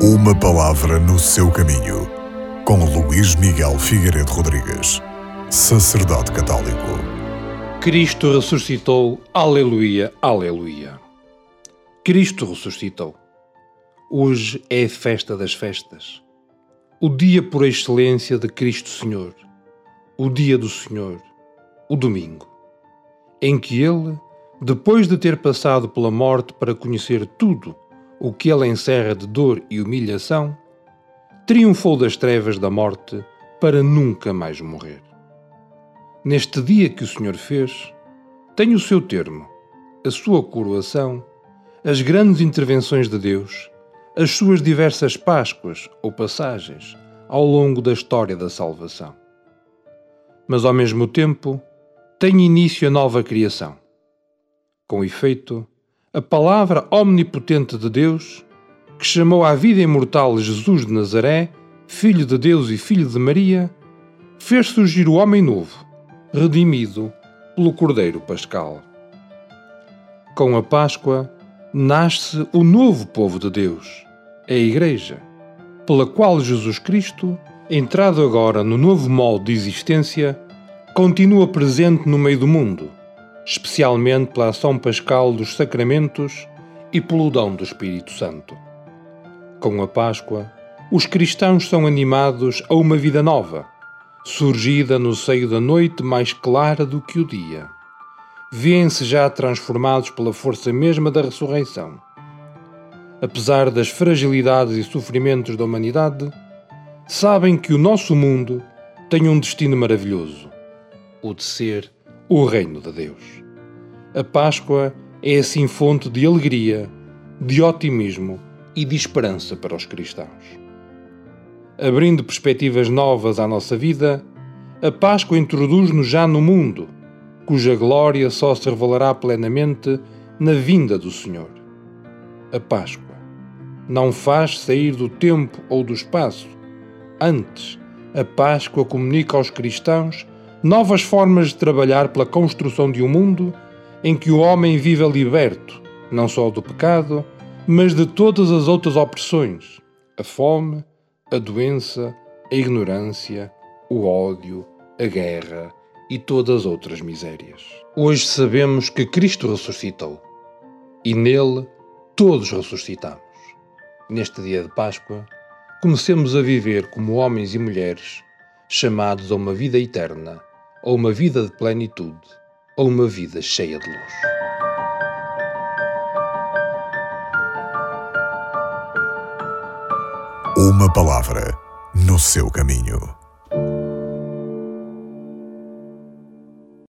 Uma palavra no seu caminho, com Luís Miguel Figueiredo Rodrigues, sacerdote católico. Cristo ressuscitou, aleluia, aleluia. Cristo ressuscitou. Hoje é a festa das festas, o dia por excelência de Cristo Senhor, o dia do Senhor, o domingo, em que Ele, depois de ter passado pela morte para conhecer tudo o que Ele encerra de dor e humilhação, triunfou das trevas da morte para nunca mais morrer. Neste dia que o Senhor fez, tem o seu termo, a sua coroação, as grandes intervenções de Deus, as suas diversas Páscoas ou passagens ao longo da história da salvação. Mas ao mesmo tempo, tem início a nova criação. Com efeito, a palavra omnipotente de Deus, que chamou à vida imortal Jesus de Nazaré, filho de Deus e filho de Maria, fez surgir o homem novo, redimido pelo Cordeiro Pascal. Com a Páscoa, nasce o novo povo de Deus, a Igreja, pela qual Jesus Cristo, entrado agora no novo molde de existência, continua presente no meio do mundo especialmente pela ação pascal dos sacramentos e pelo dom do Espírito Santo. Com a Páscoa, os cristãos são animados a uma vida nova, surgida no seio da noite mais clara do que o dia. Vêem-se já transformados pela força mesma da ressurreição. Apesar das fragilidades e sofrimentos da humanidade, sabem que o nosso mundo tem um destino maravilhoso: o de ser o reino de Deus. A Páscoa é assim fonte de alegria, de otimismo e de esperança para os cristãos. Abrindo perspectivas novas à nossa vida, a Páscoa introduz-nos já no mundo, cuja glória só se revelará plenamente na vinda do Senhor. A Páscoa não faz sair do tempo ou do espaço. Antes, a Páscoa comunica aos cristãos novas formas de trabalhar pela construção de um mundo em que o homem viva liberto, não só do pecado, mas de todas as outras opressões: a fome, a doença, a ignorância, o ódio, a guerra e todas as outras misérias. Hoje sabemos que Cristo ressuscitou e nele todos ressuscitamos. Neste dia de Páscoa, comecemos a viver como homens e mulheres chamados a uma vida eterna ou uma vida de plenitude, ou uma vida cheia de luz. Uma palavra no seu caminho.